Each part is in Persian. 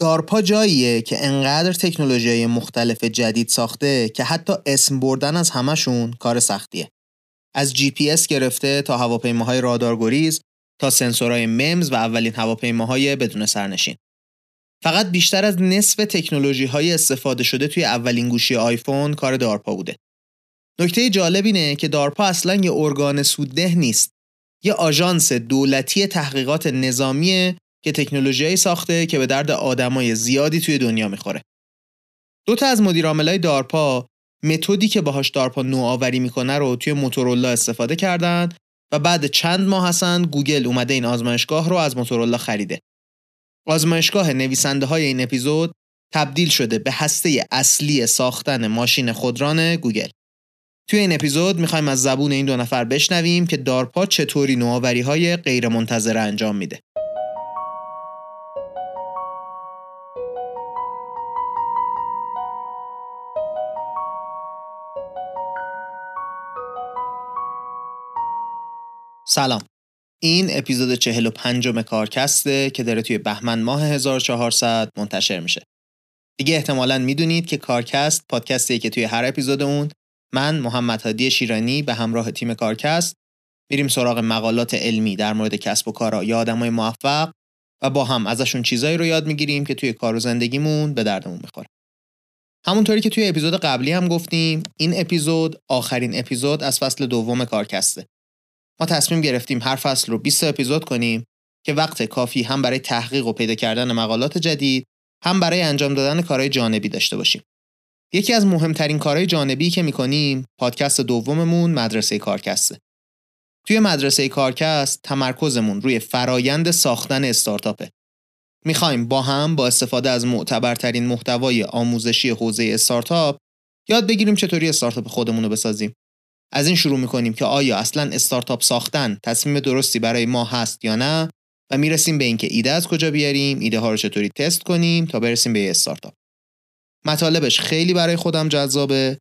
دارپا جاییه که انقدر تکنولوژی مختلف جدید ساخته که حتی اسم بردن از همشون کار سختیه. از جی پی اس گرفته تا هواپیماهای رادارگریز تا سنسورهای MEMS و اولین هواپیماهای بدون سرنشین. فقط بیشتر از نصف تکنولوژی های استفاده شده توی اولین گوشی آیفون کار دارپا بوده. نکته جالب اینه که دارپا اصلا یه ارگان سودده نیست. یه آژانس دولتی تحقیقات نظامیه که تکنولوژیایی ساخته که به درد آدمای زیادی توی دنیا می‌خوره. دو تا از مدیرعاملای دارپا متدی که باهاش دارپا نوآوری می‌کنه رو توی موتورولا استفاده کردن و بعد چند ماه هستن گوگل اومده این آزمایشگاه رو از موتورولا خریده. آزمایشگاه نویسنده های این اپیزود تبدیل شده به هسته اصلی ساختن ماشین خودران گوگل. توی این اپیزود می‌خوایم از زبون این دو نفر بشنویم که دارپا چطوری نوآوری های غیر منتظره انجام میده. سلام این اپیزود 45 م کارکسته که داره توی بهمن ماه 1400 منتشر میشه دیگه احتمالا می‌دونید که کارکست پادکستیه که توی هر اپیزود اون من محمد هادی شیرانی به همراه تیم کارکست میریم سراغ مقالات علمی در مورد کسب و کارا یا آدمای موفق و با هم ازشون چیزایی رو یاد می‌گیریم که توی کار و زندگیمون به دردمون می‌خوره. همونطوری که توی اپیزود قبلی هم گفتیم این اپیزود آخرین اپیزود از فصل دوم کارکسته. ما تصمیم گرفتیم هر فصل رو 20 اپیزود کنیم که وقت کافی هم برای تحقیق و پیدا کردن مقالات جدید هم برای انجام دادن کارهای جانبی داشته باشیم. یکی از مهمترین کارهای جانبی که می‌کنیم پادکست دوممون مدرسه کارکسته. توی مدرسه کارکست تمرکزمون روی فرایند ساختن استارتاپه. می‌خوایم با هم با استفاده از معتبرترین محتوای آموزشی حوزه استارتاپ یاد بگیریم چطوری استارتاپ خودمون رو بسازیم. از این شروع می‌کنیم که آیا اصلا استارتاپ ساختن تصمیم درستی برای ما هست یا نه و می‌رسیم به اینکه ایده از کجا بیاریم ایده ها رو چطوری تست کنیم تا برسیم به یه استارتاپ. مطالبش خیلی برای خودم جذابه.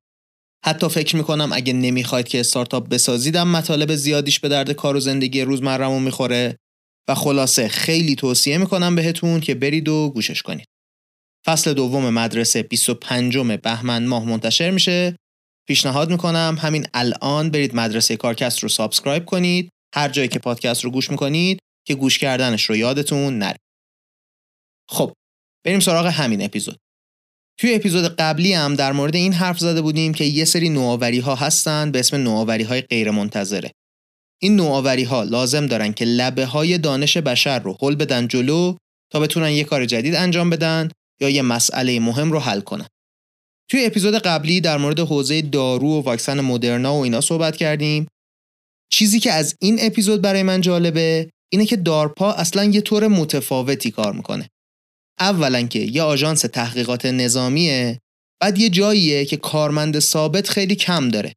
حتی فکر می‌کنم اگه نمی‌خواید که استارتاپ بسازیدم مطالب زیادیش به درد کار و زندگی روزمرهمون می‌خوره. و خلاصه خیلی توصیه می‌کنم بهتون که برید و گوشش کنید. فصل دوم مدرسه 25 بهمن ماه منتشر میشه. پیشنهاد می‌کنم. همین الان برید مدرسه کارکست رو subscribe کنید. هر جایی که پادکست رو گوش می‌کنید که گوش کردنش رو یادتون نره. خب بریم سراغ همین اپیزود. توی اپیزود قبلی هم در مورد این حرف زده بودیم که یه سری نوآوری ها هستن به اسم نوآوری های غیر منتظره این نوآوری ها لازم دارن که لبه های دانش بشر رو هل بدن جلو تا بتونن یه کار جدید انجام بدن یا یه مسئله مهم رو حل کنن. توی اپیزود قبلی در مورد حوزه دارو و واکسن مدرنا و اینا صحبت کردیم. چیزی که از این اپیزود برای من جالبه اینه که دارپا اصلا یه طور متفاوتی کار می‌کنه. اولا که یه آژانس تحقیقات نظامیه بعد یه جاییه که کارمند ثابت خیلی کم داره.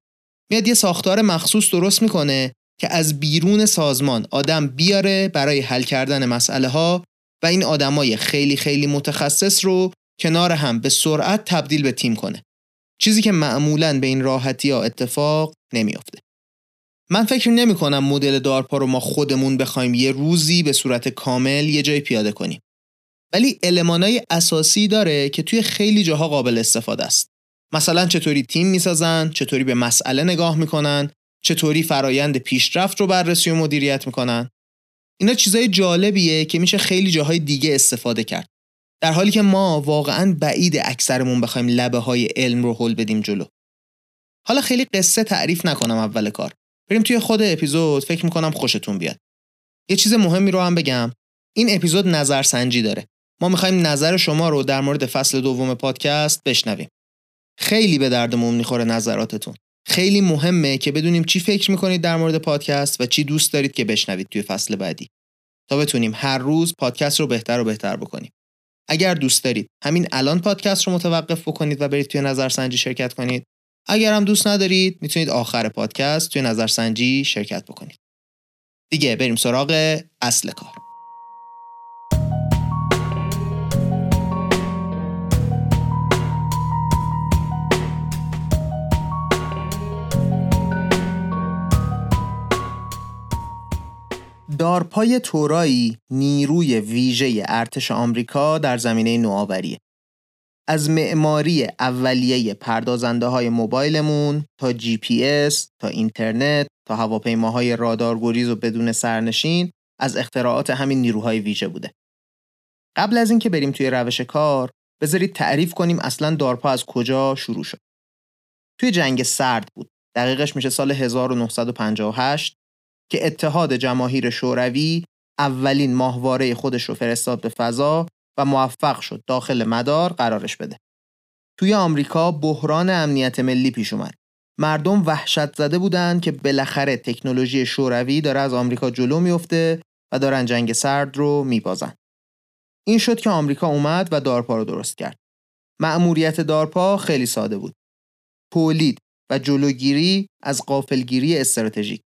میاد یه ساختار مخصوص درست می‌کنه که از بیرون سازمان آدم بیاره برای حل کردن مسئله ها و این آدمای خیلی خیلی متخصص رو کنار هم به سرعت تبدیل به تیم کنه. چیزی که معمولا به این راحتی ها اتفاق نمیافته. من فکر نمی کنم مدل دارپا رو ما خودمون بخوایم یه روزی به صورت کامل یه جای پیاده کنیم. ولی المانای اساسی داره که توی خیلی جاها قابل استفاده است. مثلا چطوری تیم می‌سازن چطوری به مسئله نگاه می‌کنن چطوری فرایند پیشرفت رو بررسی و مدیریت می‌کنن. اینا چیزای جالبیه که میشه خیلی جاهای دیگه استفاده کرد. در حالی که ما واقعا بعید اکثرمون بخوایم لبه های علم رو حل بدیم جلو. حالا خیلی قصه تعریف نکنم اول کار. بریم توی خود اپیزود فکر می‌کنم خوشتون بیاد. یه چیز مهمی رو هم بگم. این اپیزود نظرسنجی داره. ما می‌خوایم نظر شما رو در مورد فصل دوم پادکست بشنویم. خیلی به دردمون می‌خوره نظراتتون. خیلی مهمه که بدونیم چی فکر می‌کنید در مورد پادکست و چی دوست دارید که بشنوید توی فصل بعدی. تا بتونیم هر روز پادکست رو بهتر و بهتر بکنیم. اگر دوست دارید همین الان پادکست رو متوقف بکنید و برید توی نظرسنجی شرکت کنید. اگر هم دوست ندارید می‌تونید آخر پادکست توی نظرسنجی شرکت بکنید. دیگه بریم سراغ اصل کار. دارپا یه جورایی نیروی ویژه ارتش آمریکا در زمینه نوآوریه. از معماری اولیه پردازنده های موبایلمون تا جی پی اس تا اینترنت تا هواپیماهای رادار گریز و بدون سرنشین از اختراعات همین نیروهای ویژه بوده. قبل از اینکه بریم توی روش کار بذارید تعریف کنیم اصلا دارپا از کجا شروع شد. توی جنگ سرد بود. دقیقش میشه سال 1958 که اتحاد جماهیر شوروی اولین ماهواره خودش رو فرستاد به فضا و موفق شد داخل مدار قرارش بده. توی آمریکا بحران امنیت ملی پیش اومد. مردم وحشت زده بودند که بالاخره تکنولوژی شوروی داره از آمریکا جلو میفته و دارن جنگ سرد رو میبازن. این شد که آمریکا اومد و دارپا رو درست کرد. مأموریت دارپا خیلی ساده بود. تولید و جلوگیری از قافلگیری استراتژیک.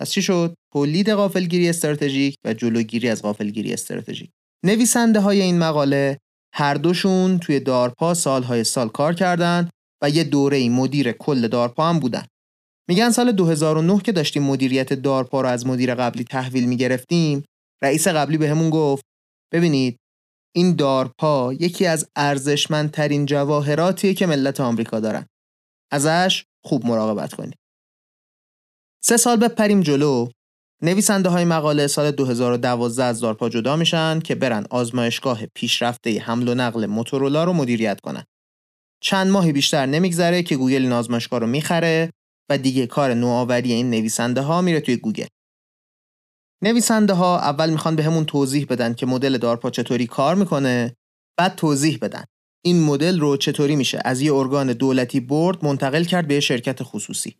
پس چی شد؟ تولید قافلگیری استراتژیک و جلوگیری از قافلگیری استراتژیک. نویسنده های این مقاله هر دوشون توی دارپا سالهای سال کار کردند و یه دوره مدیر کل دارپا هم بودن. میگن سال 2009 که داشتیم مدیریت دارپا رو از مدیر قبلی تحویل می‌گرفتیم رئیس قبلی بهمون به گفت ببینید این دارپا یکی از ارزشمندترین جواهراتیه که ملت آمریکا دارن. ازش خوب مراقبت کنید. سه سال بپریم جلو نویسنده های مقاله سال 2012 از دارپا جدا میشن که برن آزمایشگاه پیشرفته حمل و نقل موتورولا رو مدیریت کنن. چند ماهی بیشتر نمیگذره که گوگل این آزمایشگاه رو می‌خره و دیگه کار نوآوری این نویسنده ها میره توی گوگل. نویسنده ها اول می‌خوان به همون توضیح بدن که مدل دارپا چطوری کار می‌کنه بعد توضیح بدن این مدل رو چطوری میشه از یه ارگان دولتی برد منتقل کرد به شرکت خصوصی.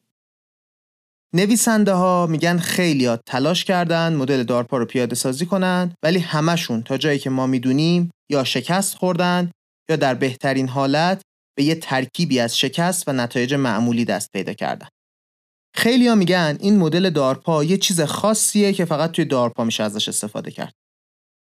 نویسنده ها میگن خیلی تلاش کردن مدل دارپا رو پیاده سازی کنن ولی همشون تا جایی که ما می‌دونیم یا شکست خوردن یا در بهترین حالت به یه ترکیبی از شکست و نتایج معمولی دست پیدا کردن. خیلی ها میگن این مدل دارپا یه چیز خاصیه که فقط توی دارپا میشه ازش استفاده کرد.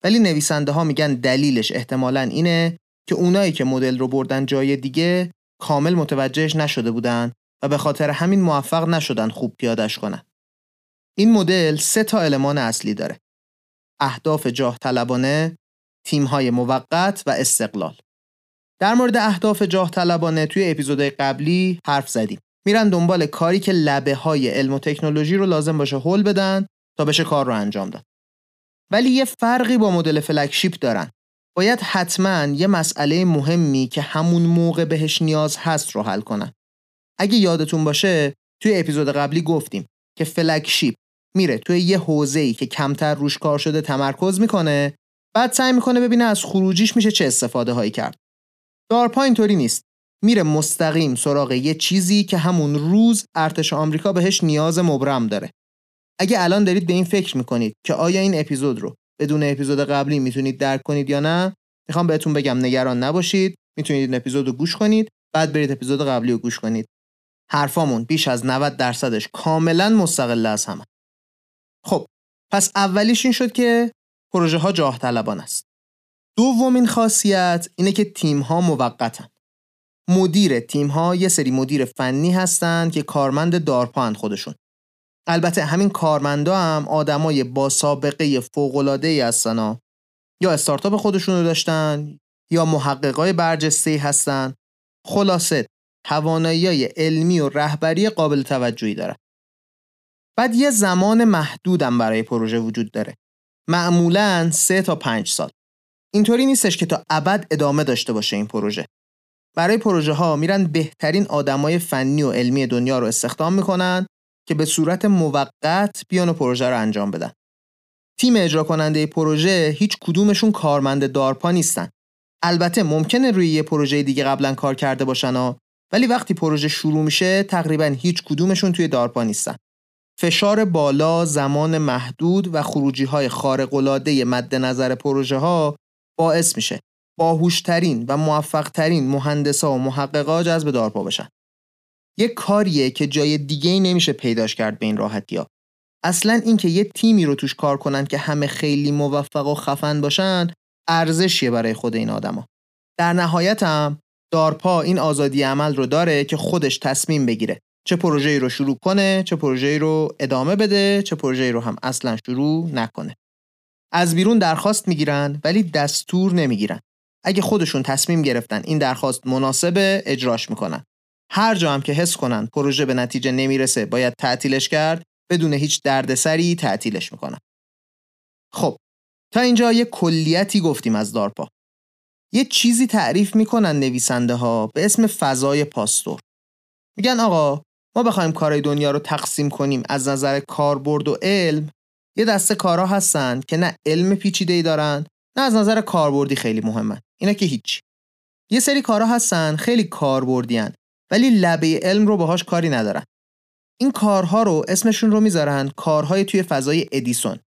ولی نویسنده ها میگن دلیلش احتمالا اینه که اونایی که مدل رو بردن جای دیگه کامل متوجهش نشده بودن و به خاطر همین موفق نشدن خوب پیادش کنن. این مدل سه تا المان اصلی داره. اهداف جاه طلبانه، تیم‌های موقت و استقلال. در مورد اهداف جاه طلبانه توی اپیزودهای قبلی حرف زدیم. میرن دنبال کاری که لبه های علم و تکنولوژی رو لازم باشه هول بدن تا بشه کار رو انجام داد. ولی یه فرقی با مدل فلکشیپ دارن. باید حتما یه مسئله مهمی که همون موقع بهش نیاز هست رو حل کنن. اگه یادتون باشه توی اپیزود قبلی گفتیم که فلگشیپ میره توی یه حوزه‌ای که کمتر روش کار شده تمرکز می‌کنه بعد سعی می‌کنه ببینه از خروجیش میشه چه استفاده هایی کرد. دارپا اینطوری نیست. میره مستقیم سراغ یه چیزی که همون روز ارتش آمریکا بهش نیاز مبرم داره. اگه الان دارید به این فکر می‌کنید که آیا این اپیزود رو بدون اپیزود قبلی می‌تونید درک کنید یا نه می‌خوام بهتون بگم نگران نباشید. می‌تونید این اپیزود رو گوش کنید بعد برید اپیزود قبلی رو گوش کنید. حرفامون بیش از 90 درصدش کاملا مستقل از همه. خب پس اولیش این شد که پروژه ها جاه طلبان است. دومین خاصیت اینه که تیم ها موقتن. مدیر تیم ها یه سری مدیر فنی هستند که کارمند دارپان خودشون. البته همین کارمندا هم آدمای با سابقه فوق ای هستن یا استارتاپ خودشون رو داشتن یا محققای برجسته هستن. خلاصه توانایی علمی و رهبری قابل توجهی داره. بعد یه زمان محدودم برای پروژه وجود داره. معمولا سه تا پنج سال. اینطوری نیستش که تا ابد ادامه داشته باشه این پروژه. برای پروژه ها میرن بهترین آدمای فنی و علمی دنیا رو استخدام می‌کنن که به صورت موقت بیان و پروژه رو انجام بدن. تیم اجرا کننده پروژه هیچ کدومشون کارمند دارپا نیستن. البته ممکنه روی یه پروژه دیگه قبلا کار کرده باشن ولی وقتی پروژه شروع میشه تقریبا هیچ کدومشون توی دارپا نیستن. فشار بالا، زمان محدود و خروجی های خارق العاده مد نظر پروژه ها باعث میشه باهوشترین و موفقترین مهندسا و محققا جذب دارپا بشن. یک کاریه که جای دیگه ای نمیشه پیداش کرد به این راحتی ها. اصلا اینکه یه تیمی رو توش کار کنن که همه خیلی موفق و خفن باشن ارزشیه برای خود این آدما. در نهایت هم دارپا این آزادی عمل رو داره که خودش تصمیم بگیره. چه پروژه‌ای رو شروع کنه چه پروژه‌ای رو ادامه بده چه پروژه‌ای رو هم اصلا شروع نکنه. از بیرون درخواست می‌گیرن ولی دستور نمی‌گیرن. اگه خودشون تصمیم گرفتن این درخواست مناسبه اجراش می‌کنن. هر جا هم که حس کنن پروژه به نتیجه نمی‌رسه باید تعطیلش کرد بدون هیچ دردسری تعطیلش می‌کنن. خب تا اینجا یه کلیتی گفتیم از دارپا. یه چیزی تعریف می‌کنن نویسنده ها به اسم فضای پاستور. میگن آقا ما بخوایم کارهای دنیا رو تقسیم کنیم. از نظر کاربرد و علم یه دسته کارها هستن که نه علم پیچیده ای دارن نه از نظر کاربردی خیلی مهمن. اینا که هیچ. یه سری کارها هستن خیلی کاربردیان ولی لبه علم رو باهاش کاری ندارن. این کارها رو اسمشون رو می‌ذارن کارهای توی فضای ادیسون.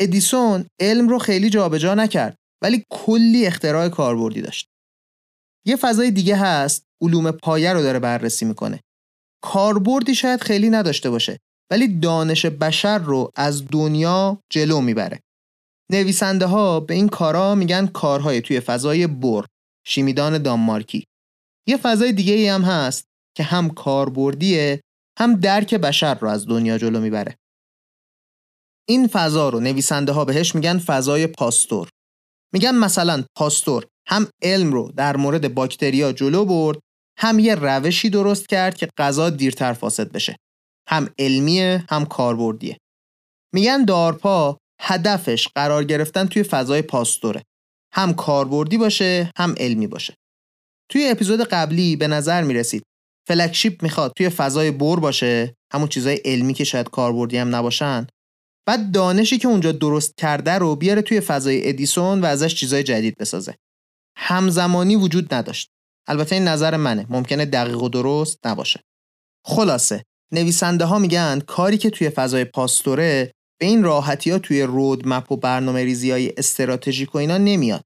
ادیسون علم رو خیلی جابجا نکرد. ولی کلی اختراع کاربردی داشت. یه فضای دیگه هست علوم پایه رو داره بررسی می‌کنه. کاربردی شاید خیلی نداشته باشه ولی دانش بشر رو از دنیا جلو می‌بره. نویسنده ها به این کارا میگن کارهای توی فضای بر شیمیدان دانمارکی. یه فضای دیگه ای هم هست که هم کاربردیه هم درک بشر رو از دنیا جلو می‌بره. این فضا رو نویسنده ها بهش میگن فضای پاستور. میگن مثلا پاستور هم علم رو در مورد باکتریا جلو برد هم یه روشی درست کرد که غذا دیرتر فاسد بشه. هم علمیه هم کاربردیه. میگن دارپا هدفش قرار گرفتن توی فضای پاستوره. هم کاربردی باشه هم علمی باشه. توی اپیزود قبلی به نظر می‌رسید فلکشیپ می‌خواد توی فضای بور باشه همون چیزای علمی که شاید کاربردی هم نباشن؟ بعد دانشی که اونجا درست کرده رو بیاره توی فضای ادیسون و ازش چیزای جدید بسازه. همزمانی وجود نداشت. البته این نظر منه. ممکنه دقیق و درست نباشه. خلاصه نویسنده ها میگن کاری که توی فضای پاستوره به این راحتی ها توی رود مپ و برنامه ریزی های استراتژیک و اینا نمیاد.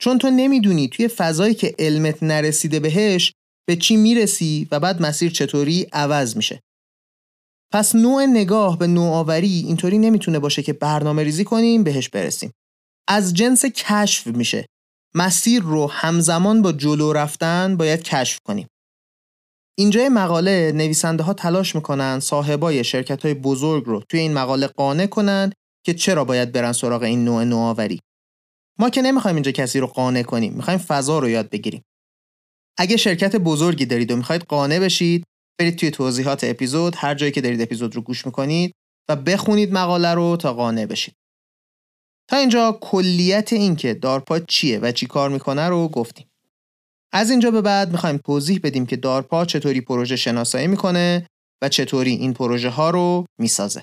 چون تو نمی‌دونی توی فضایی که علمت نرسیده بهش به چی می‌رسی و بعد مسیر چطوری عوض میشه. پس نوع نگاه به نوآوری اینطوری نمی‌تونه باشه که برنامه ریزی کنیم بهش برسیم. از جنس کشف میشه. مسیر رو همزمان با جلو رفتن باید کشف کنیم. اینجای مقاله نویسنده ها تلاش می‌کنن صاحبای شرکت های بزرگ رو توی این مقاله قانع کنن که چرا باید برن سراغ این نوع نوآوری. ما که نمی‌خوایم اینجا کسی رو قانع کنیم می‌خوایم فضا رو یاد بگیریم. اگه شرکت بزرگی دارید و می‌خواید قانع بشید برید توی توضیحات اپیزود هر جایی که دارید اپیزود رو گوش می‌کنید و بخونید مقاله رو تا قانع بشید. تا اینجا کلیت این که دارپا چیه و چی کار می‌کنه رو گفتیم. از اینجا به بعد می‌خوایم توضیح بدیم که دارپا چطوری پروژه شناسایی می‌کنه و چطوری این پروژه ها رو می‌سازه.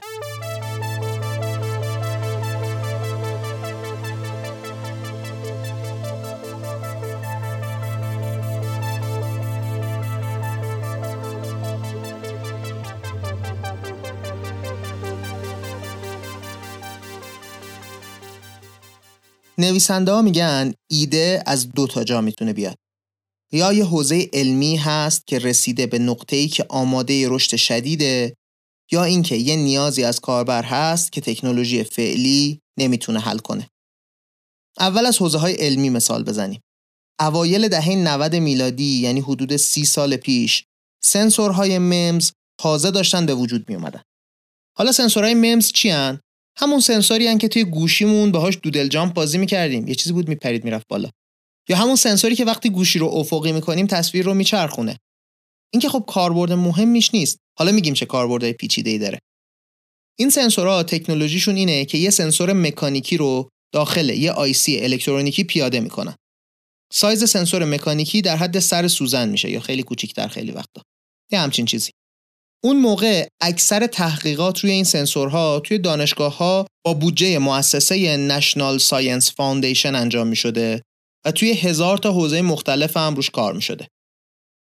نویسنده ها میگن ایده از دو تا جا می‌تونه بیاد یا یه حوزه علمی هست که رسیده به نقطه‌ای که آماده رشد شدیده یا اینکه یه نیازی از کاربر هست که تکنولوژی فعلی نمی‌تونه حل کنه. اول از حوزه های علمی مثال بزنیم. اوایل دهه 90 میلادی یعنی حدود سی سال پیش سنسورهای ممز تازه داشتن به وجود می اومدن. حالا سنسورهای ممز چی هن؟ همون سنسوری هن که توی گوشیمون باهاش دودل جامپ بازی می‌کردیم. یه چیزی بود میپرید می‌رفت بالا. یا همون سنسوری که وقتی گوشی رو افقی می‌کنیم تصویر رو میچرخونه. این که خب کاربرد مهمیش نیست. حالا میگیم چه کاربردهای پیچیده ای داره. این سنسورها تکنولوژیشون اینه که یه سنسور مکانیکی رو داخل یه IC الکترونیکی پیاده می‌کنن. سایز سنسور مکانیکی در حد سر سوزن میشه یا خیلی کوچیکتر خیلی وقتا. یه همچین چیزی. اون موقع اکثر تحقیقات روی این سنسورها توی دانشگاه ها با بودجه مؤسسه National Science Foundation انجام می شده و توی هزار تا حوزه مختلف هم روش کار می شده.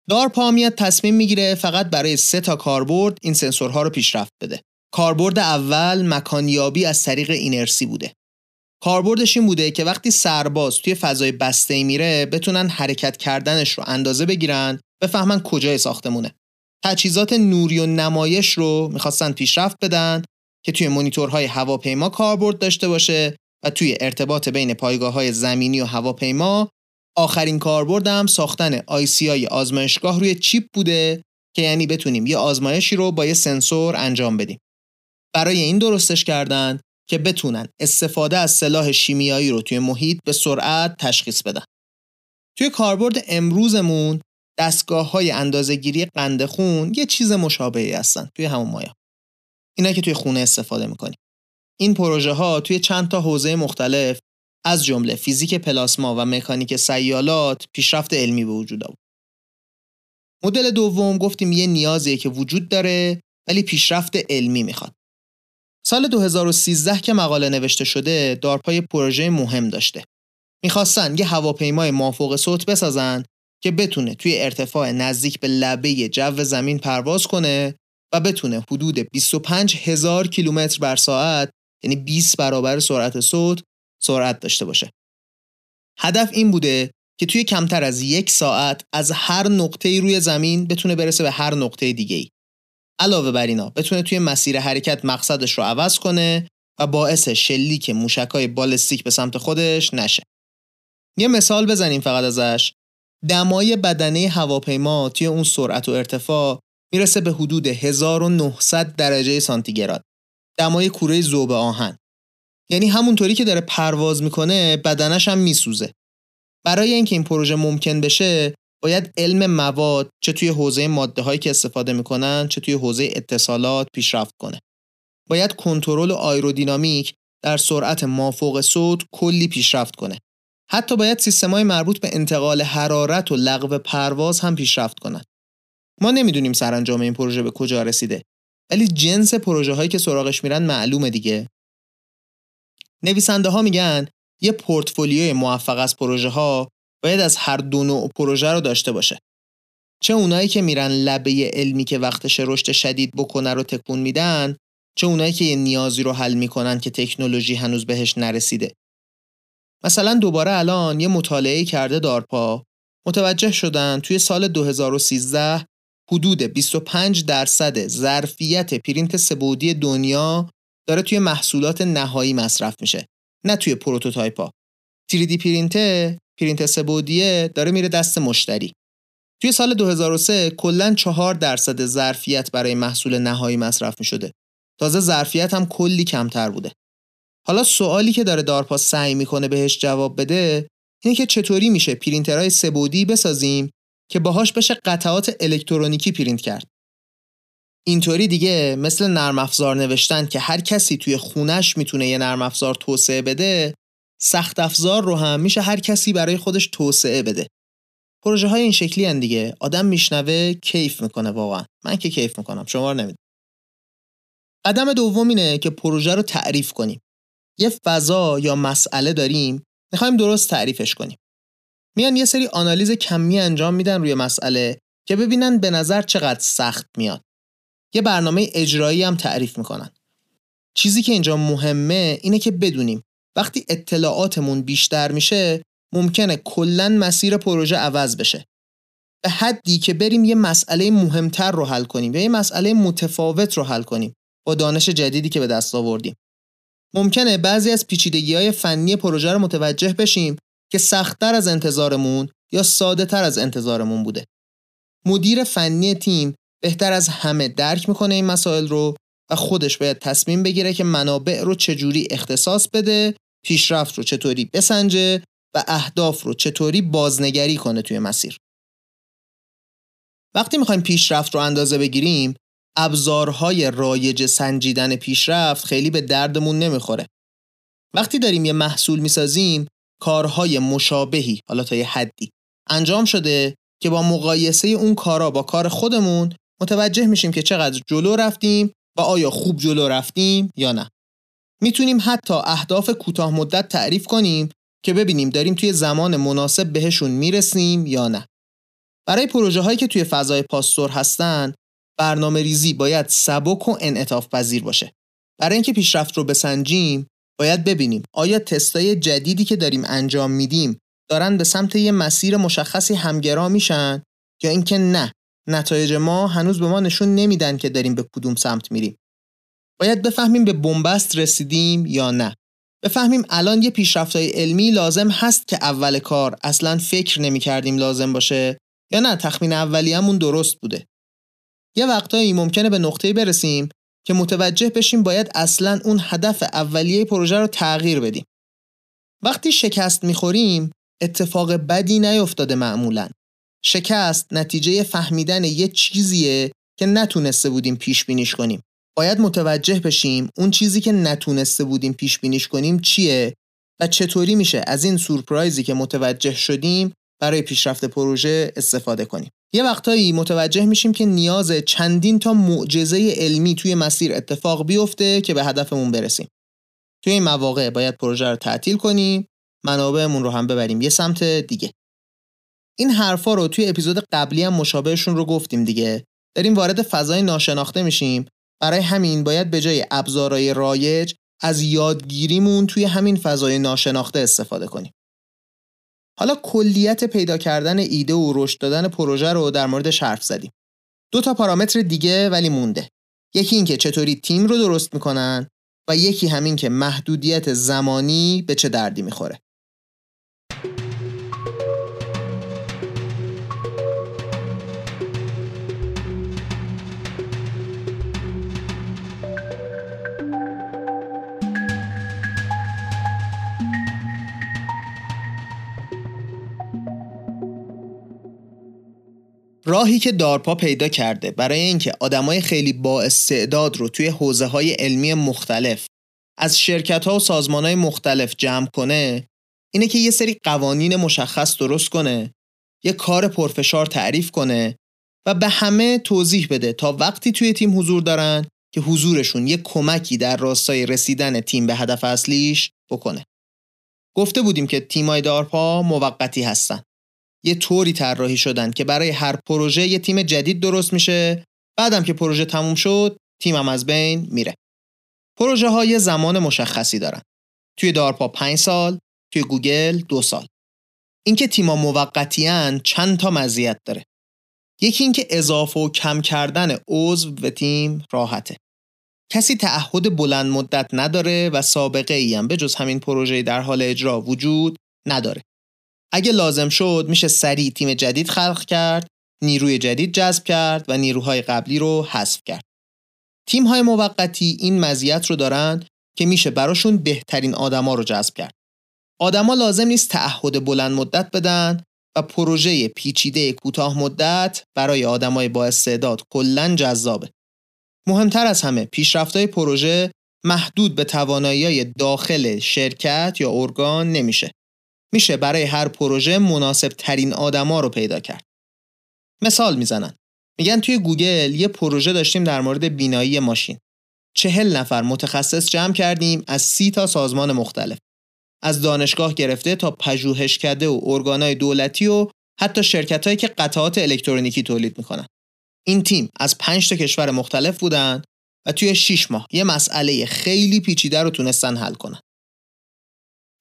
دارپا میاد تصمیم می‌گیره فقط برای سه تا کاربرد این سنسورها رو پیشرفت بده. کاربرد اول مکانیابی از طریق اینرسی بوده. کاربردش این بوده که وقتی سرباز توی فضای بسته میره بتونن حرکت کردنش رو اندازه بگیرن بفهمن کجای ساختمونه. تجهیزات نوری و نمایش رو می‌خواستن پیشرفت بدن که توی مونیتورهای هواپیما کاربرد داشته باشه و توی ارتباط بین پایگاه های زمینی و هواپیما آخرین کاربردم ساختن آی سی آی آزمایشگاه روی چیپ بوده که یعنی بتونیم یه آزمایشی رو با یه سنسور انجام بدیم. برای این درستش کردن که بتونن استفاده از سلاح شیمیایی رو توی محیط به سرعت تشخیص بدن. توی کاربرد امروزمون دستگاه های اندازه قند خون یه چیز مشابهی هستن توی همون مایا. اینا که توی خونه استفاده می‌کنیم. این پروژه ها توی چند تا حوزه مختلف از جمله فیزیک پلاسما و مکانیک سیالات پیشرفت علمی به وجود آورد. مدل دوم گفتیم یه نیازیه که وجود داره ولی پیشرفت علمی می‌خواد. سال 2013 که مقاله نوشته شده دارپای پروژه مهم داشته. می‌خواستن یه هواپیمای مافوق صوت بسازن که بتونه توی ارتفاع نزدیک به لبه جو زمین پرواز کنه و بتونه حدود 25 هزار کیلومتر بر ساعت یعنی 20 برابر سرعت صوت سرعت داشته باشه. هدف این بوده که توی کمتر از یک ساعت از هر نقطه روی زمین بتونه برسه به هر نقطه دیگه ای. علاوه بر اینا بتونه توی مسیر حرکت مقصدش رو عوض کنه و باعث شلیک موشکای بالستیک به سمت خودش نشه. یه مثال بزنیم فقط ازش دمای بدنه هواپیما توی اون سرعت و ارتفاع می‌رسه به حدود 1900 درجه سانتیگراد. دمای کوره ذوب آهن. یعنی همونطوری که داره پرواز می‌کنه بدنش هم میسوزه. برای اینکه این پروژه ممکن بشه باید علم مواد چه توی حوزه ماده هایی که استفاده می‌کنن چه توی حوزه اتصالات پیشرفت کنه. باید کنترل آیرودینامیک در سرعت مافوق صوت کلی پیشرفت کنه. حتی باید سیستمای مربوط به انتقال حرارت و لغو پرواز هم پیشرفت کنند. ما نمی‌دونیم سرانجام این پروژه به کجا رسیده ولی جنس پروژه هایی که سراغش میرن معلومه دیگه. نویسنده ها میگن یه پورتفولیوی موفق از پروژه ها باید از هر دو نوع پروژه رو داشته باشه. چه اونایی که میرن لبه علمی که وقتش رشد شدید بکنه رو تکون میدن چه اونایی که یه نیازی رو حل می‌کنن که تکنولوژی هنوز بهش نرسیده. مثلا دوباره الان یه مطالعه کرده دارپا متوجه شدن توی سال 2013 حدود 25 درصد ظرفیت پرینت سه بعدی دنیا داره توی محصولات نهایی مصرف میشه نه توی prototype ا 3D print پرینت سه بعدیه داره میره دست مشتری توی سال 2003 کلا 4 درصد ظرفیت برای محصول نهایی مصرف می شده. تازه ظرفیت هم کلی کمتر بوده. حالا سوالی که داره دارپا سعی می‌کنه بهش جواب بده اینه که چطوری میشه پرینترهای سه بعدی بسازیم که باهاش بشه قطعات الکترونیکی پرینت کرد. اینطوری دیگه مثل نرم افزار نوشتن که هر کسی توی خونش می‌تونه یه نرم افزار توسعه بده سخت افزار رو هم میشه هر کسی برای خودش توسعه بده. پروژه های این شکلی ان دیگه آدم میشنوه کیف می‌کنه واقعا من که کیف می‌کنم شما رو قدم دوم اینه که پروژه رو تعریف کنیم یه فضا یا مسئله داریم می‌خوایم درست تعریفش کنیم. میان یه سری آنالیز کمی انجام میدن روی مسئله که ببینن به نظر چقدر سخت میاد. یه برنامه اجرایی هم تعریف می‌کنن. چیزی که اینجا مهمه اینه که بدونیم وقتی اطلاعاتمون بیشتر میشه ممکنه کلا مسیر پروژه عوض بشه. به حدی که بریم یه مسئله مهمتر رو حل کنیم یا یه مسئله متفاوت رو حل کنیم با دانش جدیدی که به دست آوردیم. ممکنه بعضی از پیچیدگی های فنی پروژه رو متوجه بشیم که سختتر از انتظارمون یا ساده تر از انتظارمون بوده. مدیر فنی تیم بهتر از همه درک می‌کنه این مسائل رو و خودش باید تصمیم بگیره که منابع رو چجوری اختصاص بده، پیشرفت رو چطوری بسنجه و اهداف رو چطوری بازنگری کنه توی مسیر. وقتی می‌خوایم پیشرفت رو اندازه بگیریم ابزارهای رایج سنجیدن پیشرفت خیلی به دردمون نمی‌خوره. وقتی داریم یه محصول می‌سازیم کارهای مشابهی حالا تا یه حدی انجام شده که با مقایسه اون کارا با کار خودمون متوجه میشیم که چقدر جلو رفتیم و آیا خوب جلو رفتیم یا نه. می‌تونیم حتی اهداف کوتاه مدت تعریف کنیم که ببینیم داریم توی زمان مناسب بهشون می‌رسیم یا نه. برای پروژه هایی که توی فضای پاستور هستن برنامه ریزی باید سبک و انعطاف پذیر باشه. برای اینکه پیشرفت رو بسنجیم باید ببینیم آیا تستای جدیدی که داریم انجام میدیم دارن به سمت یه مسیر مشخصی همگرا میشن یا اینکه نه نتایج ما هنوز به ما نشون نمیدن که داریم به کدوم سمت میریم. باید بفهمیم به بنبست رسیدیم یا نه. بفهمیم الان یه پیشرفتای علمی لازم هست که اول کار اصلا فکر نمی کردیم لازم باشه یا نه تخمین اولیه‌مون درست بوده. یه وقتایی ممکنه به نقطه‌ای برسیم که متوجه بشیم باید اصلا اون هدف اولیه پروژه رو تغییر بدیم. وقتی شکست می‌خوریم اتفاق بدی نیفتاده معمولا. شکست نتیجه فهمیدن یه چیزیه که نتونسته بودیم پیش بینیش کنیم. باید متوجه بشیم اون چیزی که نتونسته بودیم پیش بینیش کنیم چیه و چطوری میشه از این سورپرایزی که متوجه شدیم برای پیشرفت پروژه استفاده کنیم. یه وقتایی متوجه میشیم که نیاز چندین تا معجزه علمی توی مسیر اتفاق بیفته که به هدفمون برسیم. توی این مواقع باید پروژه رو تعطیل کنیم، منابعمون رو هم ببریم یه سمت دیگه. این حرفا رو توی اپیزود قبلی هم مشابهشون رو گفتیم دیگه. داریم وارد فضای ناشناخته میشیم. برای همین باید به جای ابزارهای رایج از یادگیریمون توی همین فضای ناشناخته استفاده کنیم. حالا کلیت پیدا کردن ایده و رشد دادن پروژه رو در مورد حرف زدیم. دو تا پارامتر دیگه ولی مونده. یکی اینکه چطوری تیم رو درست می‌کنن و یکی همین که محدودیت زمانی به چه دردی می‌خوره. راهی که دارپا پیدا کرده برای اینکه آدمای خیلی با استعداد رو توی حوزه های علمی مختلف از شرکت ها و سازمان های مختلف جمع کنه اینه که یه سری قوانین مشخص درست کنه یه کار پرفشار تعریف کنه و به همه توضیح بده تا وقتی توی تیم حضور دارن که حضورشون یه کمکی در راستای رسیدن تیم به هدف اصلیش بکنه. گفته بودیم که تیمای دارپا موقتی هستن. یه طوری طراحی شدن که برای هر پروژه یه تیم جدید درست میشه. بعدم که پروژه تموم شد تیمم از بین میره. پروژه های زمان مشخصی دارن. توی دارپا 5 سال توی گوگل دو سال. اینکه تیما موقتیان چند تا مزیت داره. یکی اینکه اضافه و کم کردن عضو به تیم راحته. کسی تعهد بلند مدت نداره و سابقه ای هم به جز همین پروژه در حال اجرا وجود نداره. اگه لازم شد میشه سریع تیم جدید خلق کرد نیروی جدید جذب کرد و نیروهای قبلی رو حذف کرد. تیم های موقتی این مزیت رو دارن که میشه براشون بهترین آدما رو جذب کرد. آدما لازم نیست تعهد بلند مدت بدن و پروژه پیچیده کوتاه مدت برای آدمای با استعداد کلا جذابه. مهمتر از همه پیشرفت‌های پروژه محدود به توانایی داخل شرکت یا ارگان نمیشه. میشه برای هر پروژه مناسب ترین آدما رو پیدا کرد. مثال می‌زنن. میگن توی گوگل یه پروژه داشتیم در مورد بینایی ماشین. چهل نفر متخصص جمع کردیم از سی تا سازمان مختلف. از دانشگاه گرفته تا پژوهشکده و ارگانهای دولتی و حتی شرکت هایی که قطعات الکترونیکی تولید می‌کنن. این تیم از پنج تا کشور مختلف بودن و توی 6 ماه یه مسئله خیلی پیچیده رو تونستن حل کنن.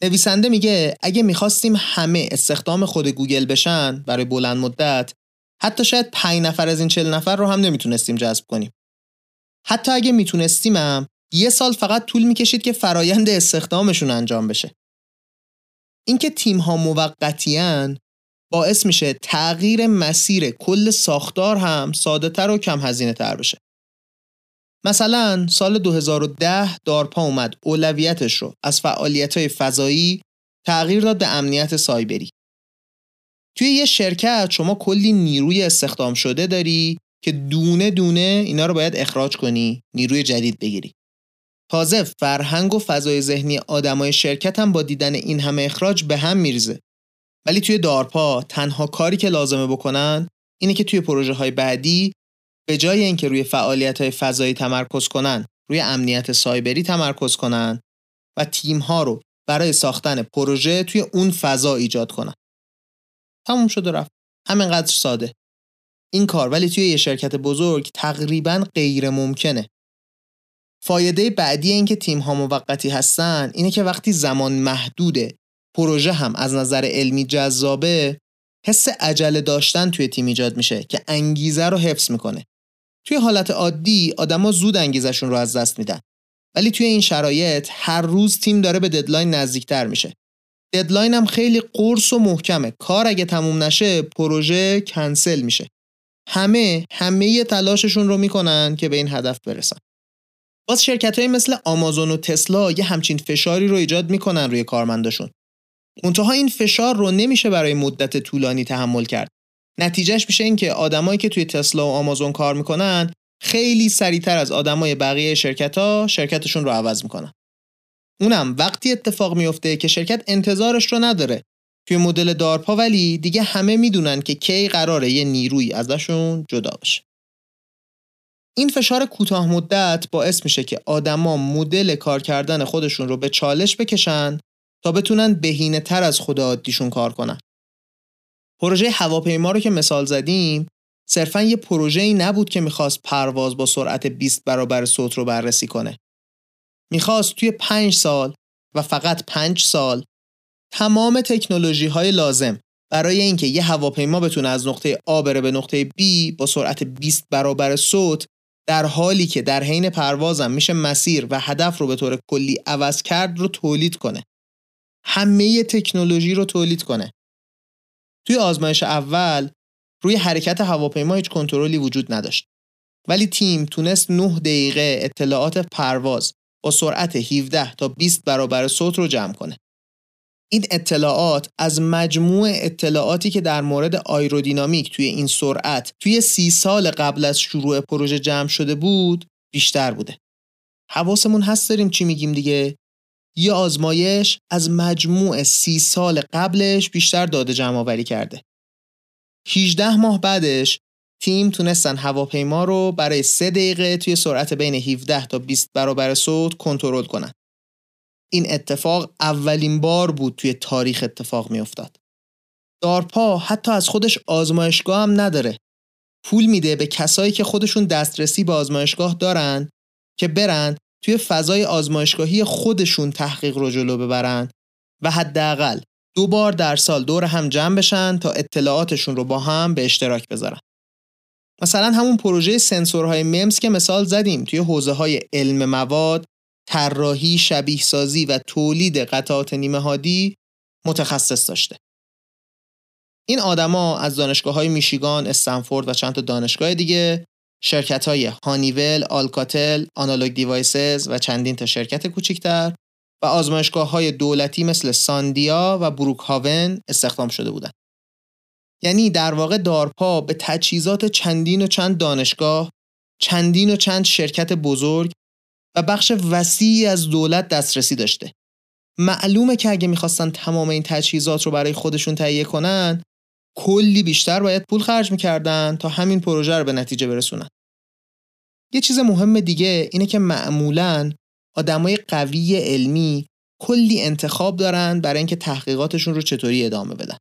نویسنده میگه اگه می‌خواستیم همه استخدام خود گوگل بشن برای بلند مدت حتی شاید 5 نفر از این 40 نفر رو هم نمی‌تونستیم جذب کنیم. حتی اگه می‌تونستیم هم یه سال فقط طول می‌کشید که فرایند استخدامشون انجام بشه. اینکه تیم ها موقتیان باعث میشه تغییر مسیر کل ساختار هم ساده تر و کم هزینه تر بشه. مثلا سال 2010 دارپا اومد اولویتش رو از فعالیت های فضایی تغییر داد به امنیت سایبری. توی یه شرکت شما کلی نیروی استخدام شده داری که دونه دونه اینا رو باید اخراج کنی نیروی جدید بگیری. تازه فرهنگ و فضای ذهنی آدمای شرکت هم با دیدن این همه اخراج به هم میریزه. ولی توی دارپا تنها کاری که لازمه بکنن اینه که توی پروژه های بعدی به جای اینکه روی فعالیت های فضایی تمرکز کنن روی امنیت سایبری تمرکز کنن و تیم ها رو برای ساختن پروژه توی اون فضا ایجاد کنن. تموم شد و رفت. همینقدر ساده. این کار ولی توی یه شرکت بزرگ تقریبا غیر ممکنه فایده بعدی این که تیم ها موقتی هستن اینه که وقتی زمان محدوده پروژه هم از نظر علمی جذابه حس عجله داشتن توی تیم ایجاد میشه که انگیزه رو حفظ می‌کنه. توی حالت عادی آدما زود انگیزشون رو از دست میدن. ولی توی این شرایط هر روز تیم داره به deadline نزدیکتر میشه. deadline هم خیلی قرص و محکمه. کار اگه تموم نشه پروژه کنسل میشه. همه همه تلاششون رو می‌کنن که به این هدف برسن. باز شرکت های مثل آمازون و تسلا یه همچین فشاری رو ایجاد می‌کنن روی کارمنداشون. منتها این فشار رو نمیشه برای مدت طولانی تحمل کرد. نتیجهش میشه این که آدمایی که توی تسلا و آمازون کار می‌کنن خیلی سریعتر از آدمای بقیه شرکت ها شرکتشون رو عوض می‌کنن. اونم وقتی اتفاق میفته که شرکت انتظارش رو نداره. توی مدل دارپا ولی دیگه همه می‌دونن که کی قراره یه نیروی ازشون جدا بشه. این فشار کوتاه مدت باعث میشه که آدما مدل کار کردن خودشون رو به چالش بکشن تا بتونن بهینه تر از خدا عادیشون کار کنن. پروژه هواپیما رو که مثال زدیم صرفا یه پروژه ای نبود که می‌خواست پرواز با سرعت 20 برابر صوت رو بررسی کنه. می‌خواست توی 5 سال و فقط 5 سال تمام تکنولوژی های لازم برای اینکه یه هواپیما بتونه از نقطه A بره به نقطه B با سرعت 20 برابر صوت در حالی که در حین پروازم میشه مسیر و هدف رو به طور کلی عوض کرد رو تولید کنه. همه تکنولوژی رو تولید کنه. توی آزمایش اول روی حرکت هواپیما هیچ کنترلی وجود نداشت. ولی تیم تونست 9 دقیقه اطلاعات پرواز با سرعت 17 تا 20 برابر صوت رو جمع کنه. این اطلاعات از مجموع اطلاعاتی که در مورد آیرودینامیک توی این سرعت توی سی سال قبل از شروع پروژه جمع شده بود بیشتر بوده. حواسمون هست داریم چی میگیم دیگه؟ یه آزمایش از مجموع سی سال قبلش بیشتر داده جمع آوری کرده. 18 ماه بعدش تیم تونستن هواپیما رو برای 3 دقیقه توی سرعت بین 17 تا 20 برابر صوت کنترل کنن. این اتفاق اولین بار بود توی تاریخ اتفاق می افتاد. دارپا حتی از خودش آزمایشگاه هم نداره. پول میده به کسایی که خودشون دسترسی به آزمایشگاه دارن که برن توی فضای آزمایشگاهی خودشون تحقیق رو جلو ببرن و حداقل دو بار در سال دور هم جمع بشن تا اطلاعاتشون رو با هم به اشتراک بذارن. مثلا همون پروژه سنسورهای ممس که مثال زدیم توی حوزه های علم مواد طراحی شبیه سازی و تولید قطعات نیمه هادی متخصص داشته این آدما از دانشگاه های میشیگان، استنفورد و چند تا دانشگاه دیگه شرکت های هانیول، آلکاتل، آنالوگ دیوایسز و چندین تا شرکت کوچکتر و آزمایشگاه های دولتی مثل ساندیا و بروک هاون استخدام شده بودند. یعنی در واقع دارپا به تجهیزات چندین و چند دانشگاه، چندین و چند شرکت بزرگ و بخش وسیعی از دولت دسترسی داشته. معلومه که اگه می‌خواستن تمام این تجهیزات رو برای خودشون تهیه کنن کلی بیشتر باید پول خرج می‌کردن تا همین پروژه رو به نتیجه برسونن. یه چیز مهم دیگه اینه که معمولا آدمای قوی علمی کلی انتخاب دارن برای اینکه تحقیقاتشون رو چطوری ادامه بدن.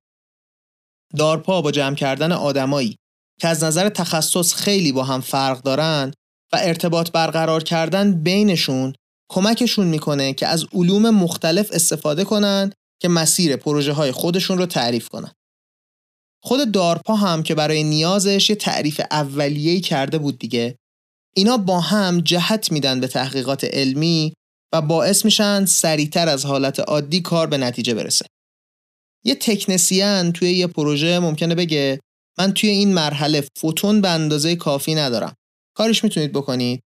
دارپا با جمع کردن آدمایی که از نظر تخصص خیلی با هم فرق دارن و ارتباط برقرار کردن بینشون کمکشون می‌کنه که از علوم مختلف استفاده کنن که مسیر پروژه های خودشون رو تعریف کنن. خود دارپا هم که برای نیازش یه تعریف اولیه‌ای کرده بود دیگه. اینا با هم جهت میدن به تحقیقات علمی و باعث میشن سریعتر از حالت عادی کار به نتیجه برسه. یه تکنسیان توی یه پروژه ممکنه بگه من توی این مرحله فوتون به اندازه کافی ندارم. کارش می‌تونید بکنید.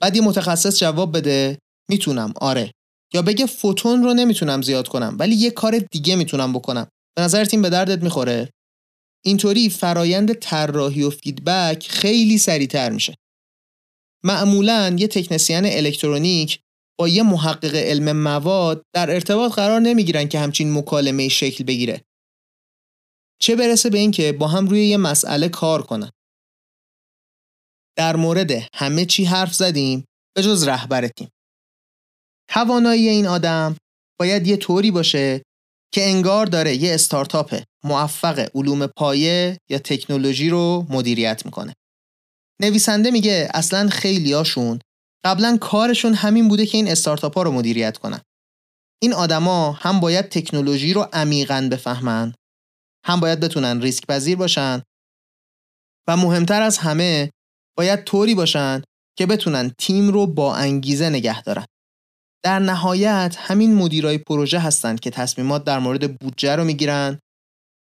بعد یه متخصص جواب بده. می‌تونم. آره. یا بگه فوتون رو نمی‌تونم زیاد کنم ولی یه کار دیگه می‌تونم بکنم. به نظر تیم به دردت می‌خوره. اینطوری فرایند طراحی و فیدبک خیلی سریعتر میشه. معمولا یه تکنسیان الکترونیک با یه محقق علم مواد در ارتباط قرار نمی‌گیرن که همچین مکالمه شکل بگیره. چه برسه به اینکه با هم روی یه مسئله کار کنن. در مورد همه چی حرف زدیم به جز رهبر تیم. توانایی این آدم باید یه طوری باشه که انگار داره یه استارتاپ موفق علوم پایه یا تکنولوژی رو مدیریت می‌کنه. نویسنده میگه اصلا خیلیاشون قبلا کارشون همین بوده که این استارتاپ ها رو مدیریت کنن. این آدما هم باید تکنولوژی رو عمیقا بفهمن هم باید بتونن ریسک پذیر باشن و مهمتر از همه باید طوری باشن که بتونن تیم رو با انگیزه نگه دارن. در نهایت همین مدیرای پروژه هستند که تصمیمات در مورد بودجه رو می‌گیرن،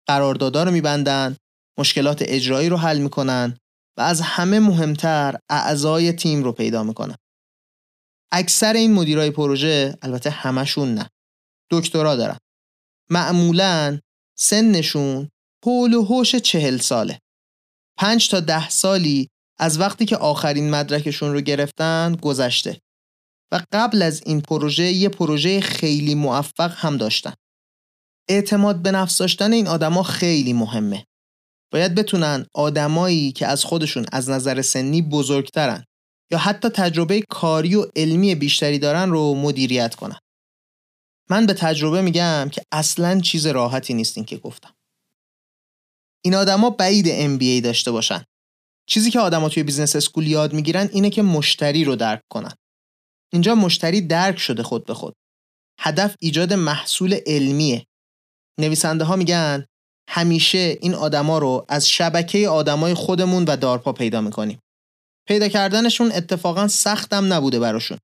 قراردادا رو میبندن مشکلات اجرایی رو حل می‌کنن و از همه مهمتر اعضای تیم رو پیدا می‌کنن. اکثر این مدیرای پروژه البته همشون نه دکترا دارن. معمولا سنشون حول و هوش چهل ساله. پنج تا ده سالی از وقتی که آخرین مدرکشون رو گرفتن گذشته. و قبل از این پروژه یه پروژه خیلی موفق هم داشتن. اعتماد به نفس داشتن این آدما خیلی مهمه. باید بتونن آدمایی که از خودشون از نظر سنی بزرگترن یا حتی تجربه کاری و علمی بیشتری دارن رو مدیریت کنن. من به تجربه میگم که اصلا چیز راحتی نیست اینی که گفتم. این آدما بعید MBA داشته باشن. چیزی که آدما توی business school یاد می‌گیرن اینه که مشتری رو درک کنن. اینجا مشتری درک شده خود به خود. هدف ایجاد محصول علمیه. نویسنده ها میگن همیشه این آدما رو از شبکه آدمای خودمون و دارپا پیدا می‌کنیم. پیدا کردنشون اتفاقا سختم نبوده براشون.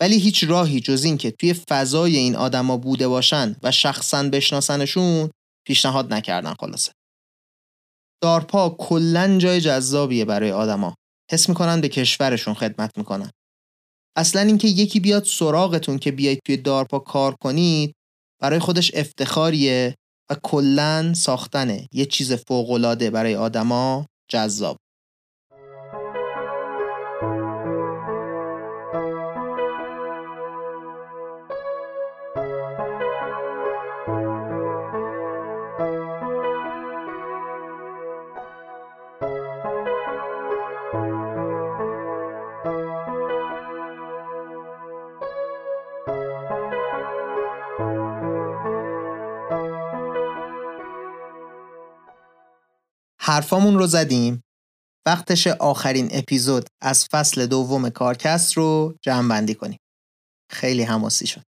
ولی هیچ راهی جز این که توی فضای این آدما بوده باشن و شخصا بشناسنشون پیشنهاد نکردن خلاصه. دارپا کلا جای جذابیه برای آدما. حس می‌کنن به کشورشون خدمت می‌کنن. اصلا اینکه یکی بیاد سراغتون که بیاید توی دارپا کار کنید برای خودش افتخاریه و کلا ساختن یه چیز فوقالعاده برای آدما جذاب. حرفامون رو زدیم. وقتش آخرین اپیزود از فصل دوم کارکست رو جمع کنیم. خیلی حماسی شد.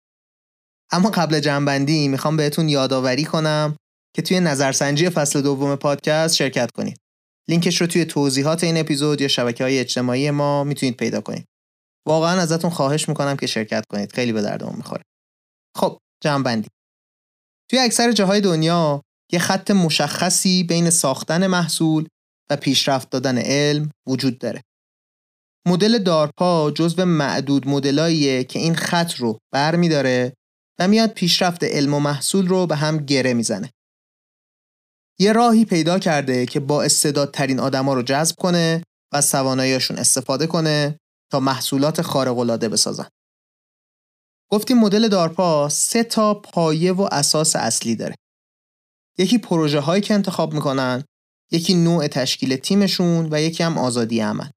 اما قبل جمع می‌خوام بهتون یادآوری کنم که توی نظرسنجی فصل دوم پادکست شرکت کنید. لینکش رو توی توضیحات این اپیزود یا شبکه های اجتماعی ما می‌تونید پیدا کنید. واقعا ازتون خواهش می‌کنم که شرکت کنید. خیلی به دردمون می‌خوره. خب جمع توی اکثر جاهای دنیا یه خط مشخصی بین ساختن محصول و پیشرفت دادن علم وجود داره. مدل دارپا جزو معدود مدلاییه که این خط رو بر داره و میاد پیشرفت علم و محصول رو به هم گره می‌زنه. یه راهی پیدا کرده که با استعدادترین آدما رو جذب کنه و از تواناییشون استفاده کنه تا محصولات خارق العاده بسازن. گفتیم مدل دارپا سه تا پایه و اساس اصلی داره. یکی پروژه هایی که انتخاب می‌کنن یکی نوع تشکیل تیمشون و یکی هم آزادی عمل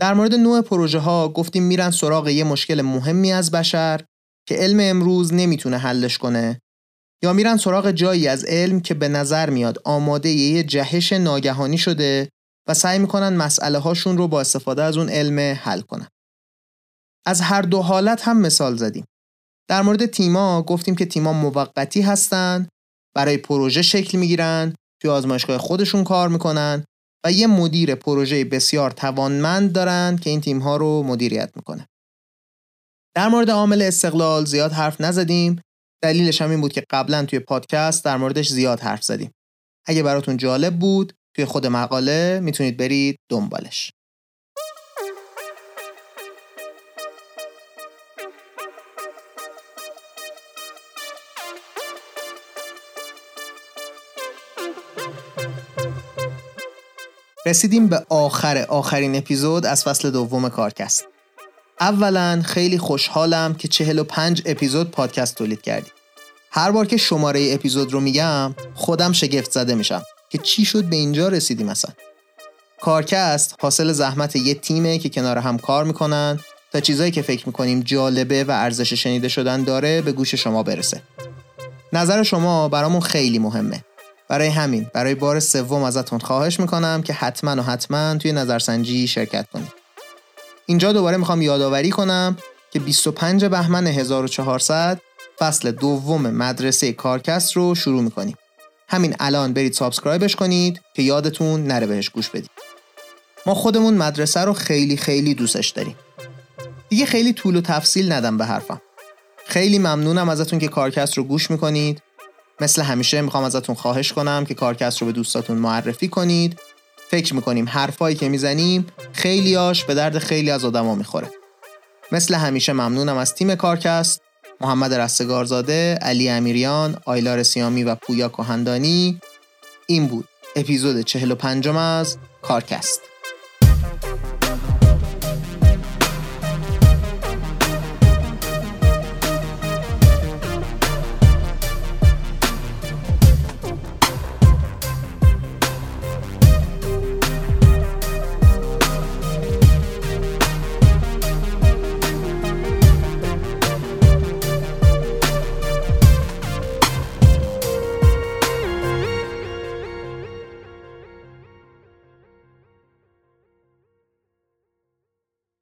در مورد نوع پروژه ها گفتیم میرن سراغ یه مشکل مهمی از بشر که علم امروز نمی‌تونه حلش کنه یا میرن سراغ جایی از علم که به نظر میاد آماده یه جهش ناگهانی شده و سعی می‌کنن مسئله هاشون رو با استفاده از اون علم حل کنن. از هر دو حالت هم مثال زدیم. در مورد تیما گفتیم که تیما موقتی هستند برای پروژه شکل می‌گیرن توی آزمایشگاه خودشون کار می‌کنن و یه مدیر پروژه بسیار توانمند دارن که این تیم ها رو مدیریت می‌کنه. در مورد عامل استقلال زیاد حرف نزدیم. دلیلش هم این بود که قبلا توی پادکست در موردش زیاد حرف زدیم. اگه براتون جالب بود توی خود مقاله می‌تونید برید دنبالش. رسیدیم به آخر آخرین اپیزود از فصل دوم کارکست. اولا خیلی خوشحالم که 45 اپیزود پادکست تولید کردیم هر بار که شماره اپیزود رو میگم خودم شگفت زده میشم که چی شد به اینجا رسیدیم مثلا. کارکست حاصل زحمت یه تیمه که کنار هم کار می‌کنن تا چیزایی که فکر می‌کنیم جالبه و ارزش شنیده شدن داره به گوش شما برسه. نظر شما برامون خیلی مهمه. برای همین برای بار سوم ازتون خواهش می‌کنم که حتما و حتما توی نظرسنجی شرکت کنید. اینجا دوباره می‌خوام یادآوری کنم که 25 بهمن 1400 فصل دوم مدرسه کارکست رو شروع می‌کنیم. همین الان برید subscribe ش کنید که یادتون نره بهش گوش بدید. ما خودمون مدرسه رو خیلی خیلی دوستش داریم. دیگه خیلی طول و تفصیل ندم به حرفم. خیلی ممنونم ازتون که کارکست رو گوش می‌کنید. مثل همیشه می‌خوام ازتون خواهش کنم که کارکست رو به دوستاتون معرفی کنید. فکر می‌کنیم حرفایی که می‌زنیم خیلیاش به درد خیلی از آدما می‌خوره. مثل همیشه ممنونم از تیم کارکست. محمد رستگارزاده، علی امیریان، آیلار سیامی و پویا کهندانی. این بود اپیزود 45 از کارکست.